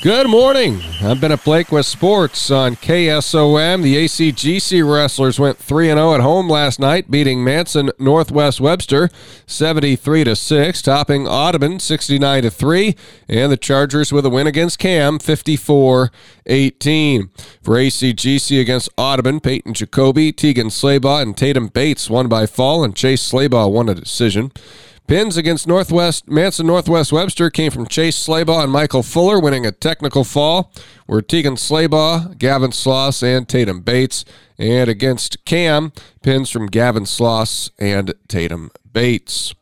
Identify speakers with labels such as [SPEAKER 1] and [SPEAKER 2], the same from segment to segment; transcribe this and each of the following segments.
[SPEAKER 1] Good morning. I'm Bennett Blake with sports on KSOM. The ACGC wrestlers went 3 0 at home last night, beating Manson Northwest Webster 73 to 6, topping Audubon 69 to 3, and the Chargers with a win against Cam 54 18. For ACGC against Audubon, Peyton Jacoby, Tegan Slaybaugh, and Tatum Bates won by fall, and Chase Slaybaugh won a decision. Pins against Northwest Manson Northwest Webster came from Chase Slaybaugh and Michael Fuller, winning a technical fall. Were Tegan Slaybaugh, Gavin Sloss, and Tatum Bates. And against Cam, pins from Gavin Sloss and Tatum Bates.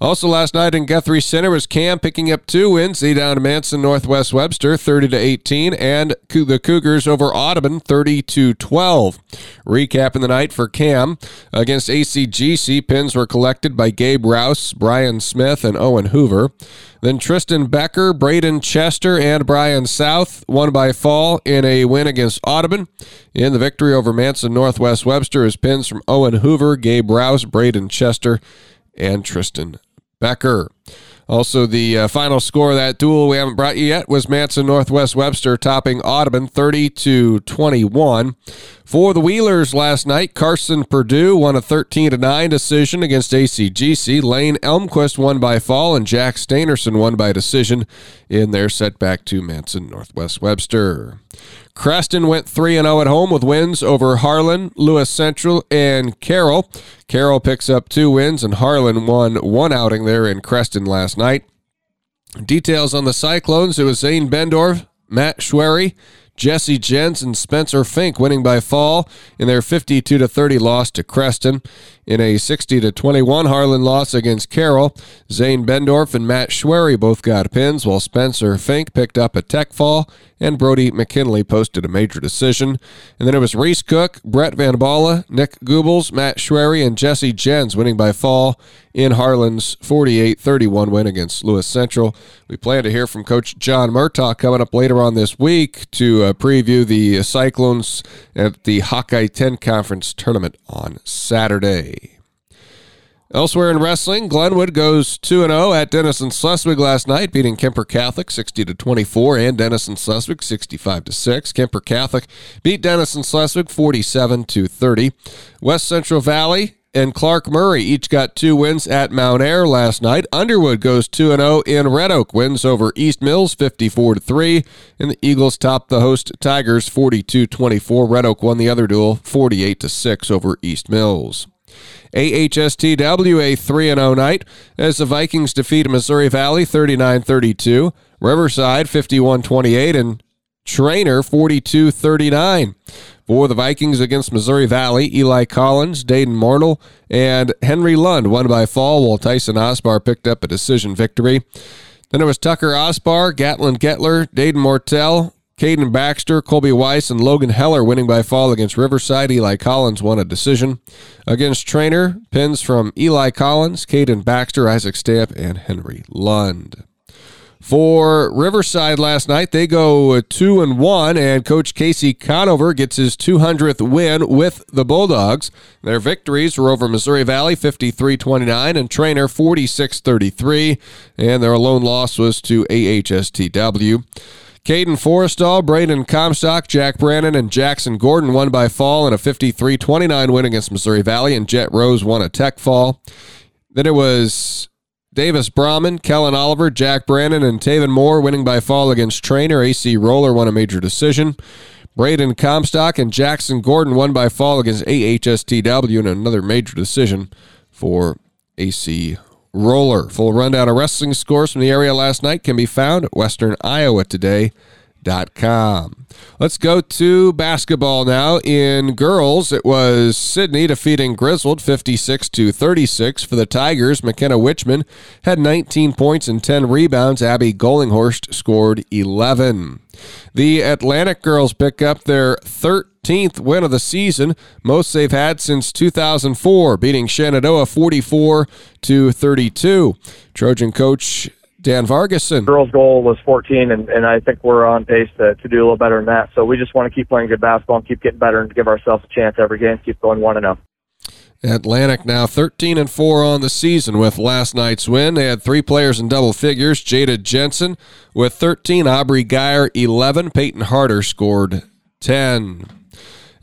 [SPEAKER 1] Also last night in Guthrie Center was Cam picking up two wins. He down to Manson Northwest Webster 30 to 18 and the Cougars over Audubon 30 to 12. Recapping the night for Cam against ACGC pins were collected by Gabe Rouse, Brian Smith and Owen Hoover. Then Tristan Becker, Braden Chester, and Brian South won by fall in a win against Audubon. In the victory over Manson Northwest Webster is pins from Owen Hoover, Gabe Rouse, Braden Chester, and Tristan Becker. Also, the uh, final score of that duel we haven't brought you yet was Manson Northwest Webster topping Audubon 30 to 21. For the Wheelers last night, Carson Purdue won a 13 to 9 decision against ACGC. Lane Elmquist won by fall, and Jack Stainerson won by decision in their setback to Manson Northwest Webster. Creston went 3 0 at home with wins over Harlan, Lewis Central, and Carroll. Carroll picks up two wins, and Harlan won one outing there in Creston last night. Details on the Cyclones it was Zane Bendorf, Matt Schwery, Jesse Jens and Spencer Fink winning by fall in their 52 to 30 loss to Creston. In a 60 to 21 Harlan loss against Carroll, Zane Bendorf and Matt Schwery both got pins, while Spencer Fink picked up a tech fall and Brody McKinley posted a major decision. And then it was Reese Cook, Brett Van Balla, Nick Goebbels, Matt Schwery, and Jesse Jens winning by fall in Harlan's 48 31 win against Lewis Central. We plan to hear from Coach John Murtaugh coming up later on this week to uh, preview the Cyclones at the Hawkeye 10 Conference tournament on Saturday. Elsewhere in wrestling, Glenwood goes 2 0 at Denison Schleswig last night, beating Kuemper Catholic 60 to 24 and Denison Schleswig 65 to 6. Kuemper Catholic beat Denison Schleswig 47 to 30. West Central Valley and Clarke Murray each got two wins at Mount Ayr last night. Underwood goes 2 0 in Red Oak, wins over East Mills 54 3, and the Eagles topped the host Tigers 42 24. Red Oak won the other duel 48 6 over East Mills. AHSTW a 3 0 night as the Vikings defeat Missouri Valley 39 32, Riverside 51 28, and Treynor 42 39. For the Vikings against Missouri Valley, Eli Collins, Dayton Marnell, and Henry Lund won by fall, while Tyson Osbar picked up a decision victory. Then it was Tucker Osbar, Gatlin Getler, Dayton Mortel, Caden Baxter, Colby Weiss, and Logan Heller winning by fall against Riverside. Eli Collins won a decision. Against Treynor, pins from Eli Collins, Caden Baxter, Isaac Stamp, and Henry Lund. For Riverside last night, they go two and one, and Coach Casey Conover gets his 200th win with the Bulldogs. Their victories were over Missouri Valley 53-29 and Treynor 46-33, and their lone loss was to AHSTW. Caden Forrestall, Braden Comstock, Jack Brannon, and Jackson Gordon won by fall in a 53-29 win against Missouri Valley, and Jet Rose won a tech fall. Then it was Davis Brahman, Kellen Oliver, Jack Brannon, and Taven Moore winning by fall against Treynor. AC Roller won a major decision. Braden Comstock and Jackson Gordon won by fall against AHSTW in another major decision for AC Roller. Full rundown of wrestling scores from the area last night can be found at Western Iowa Today com. Let's go to basketball now. In girls, it was Sidney defeating Griswold 56 to 36 for the Tigers. McKenna Wichman had 19 points and 10 rebounds. Abby Gollinghorst scored 11. The Atlantic girls pick up their 13th win of the season, most they've had since 2004, beating Shenandoah 44 to 32. Trojan coach Dan Vargason.
[SPEAKER 2] Girls' goal was 14, and, and I think we're on pace to, to do a little better than that. So we just want to keep playing good basketball and keep getting better and give ourselves a chance every game, keep going 1 0.
[SPEAKER 1] Atlantic now 13 and 4 on the season with last night's win. They had three players in double figures. Jada Jensen with 13, Aubrey Geyer 11, Peyton Harder scored 10.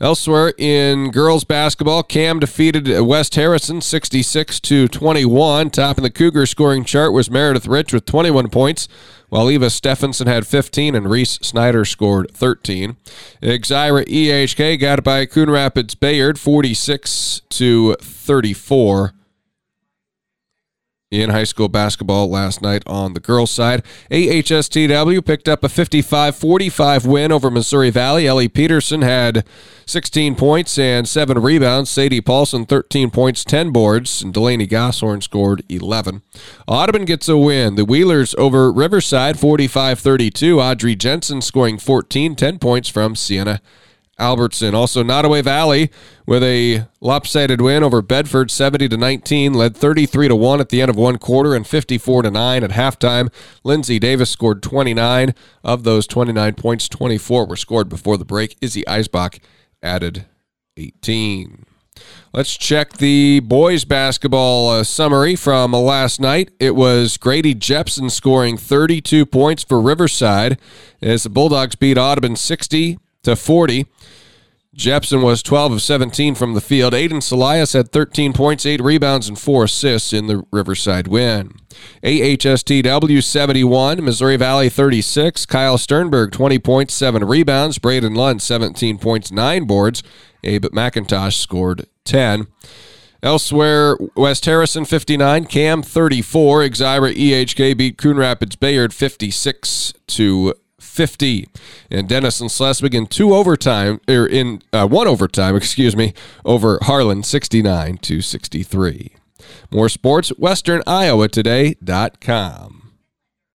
[SPEAKER 1] Elsewhere in girls basketball, Cam defeated West Harrison 66 to 21. Topping the Cougar scoring chart was Meredith Rich with 21 points, while Eva Stephenson had 15 and Reese Snyder scored 13. Exira EHK got it by Coon Rapids Bayard 46 to 34 in high school basketball last night on the girls' side. AHSTW picked up a 55 45 win over Missouri Valley. Ellie Peterson had 16 points and 7 rebounds. Sadie Paulson, 13 points, 10 boards. And Delaney Gosshorn scored 11. Audubon gets a win. The Wheelers over Riverside, 45 32. Audrey Jensen scoring 14, 10 points from Sienna Albertson. Also, Nodaway Valley with a lopsided win over Bedford 70 to 19, led 33 to 1 at the end of one quarter and 54 to 9 at halftime. Lindsay Davis scored 29. Of those 29 points, 24 were scored before the break. Izzy Eisbach added 18. Let's check the boys basketball uh, summary from uh, last night. It was Grady Jepson scoring 32 points for Riverside as the Bulldogs beat Audubon 60 to 40. Jepson was 12 of 17 from the field. Aiden Salias had 13 points, 8 rebounds, and 4 assists in the Riverside win. AHSTW 71, Missouri Valley 36. Kyle Sternberg 20 points, 7 rebounds. Braden Lund 17 points, 9 boards. Abe McIntosh scored 10. Elsewhere, West Harrison 59, Cam 34. Exira EHK beat Coon Rapids Bayard 56 to 50. And Denison Schleswig in two overtime, or in uh, one overtime, excuse me, over Harlan 69 to 63. More sports, westerniowatoday.com.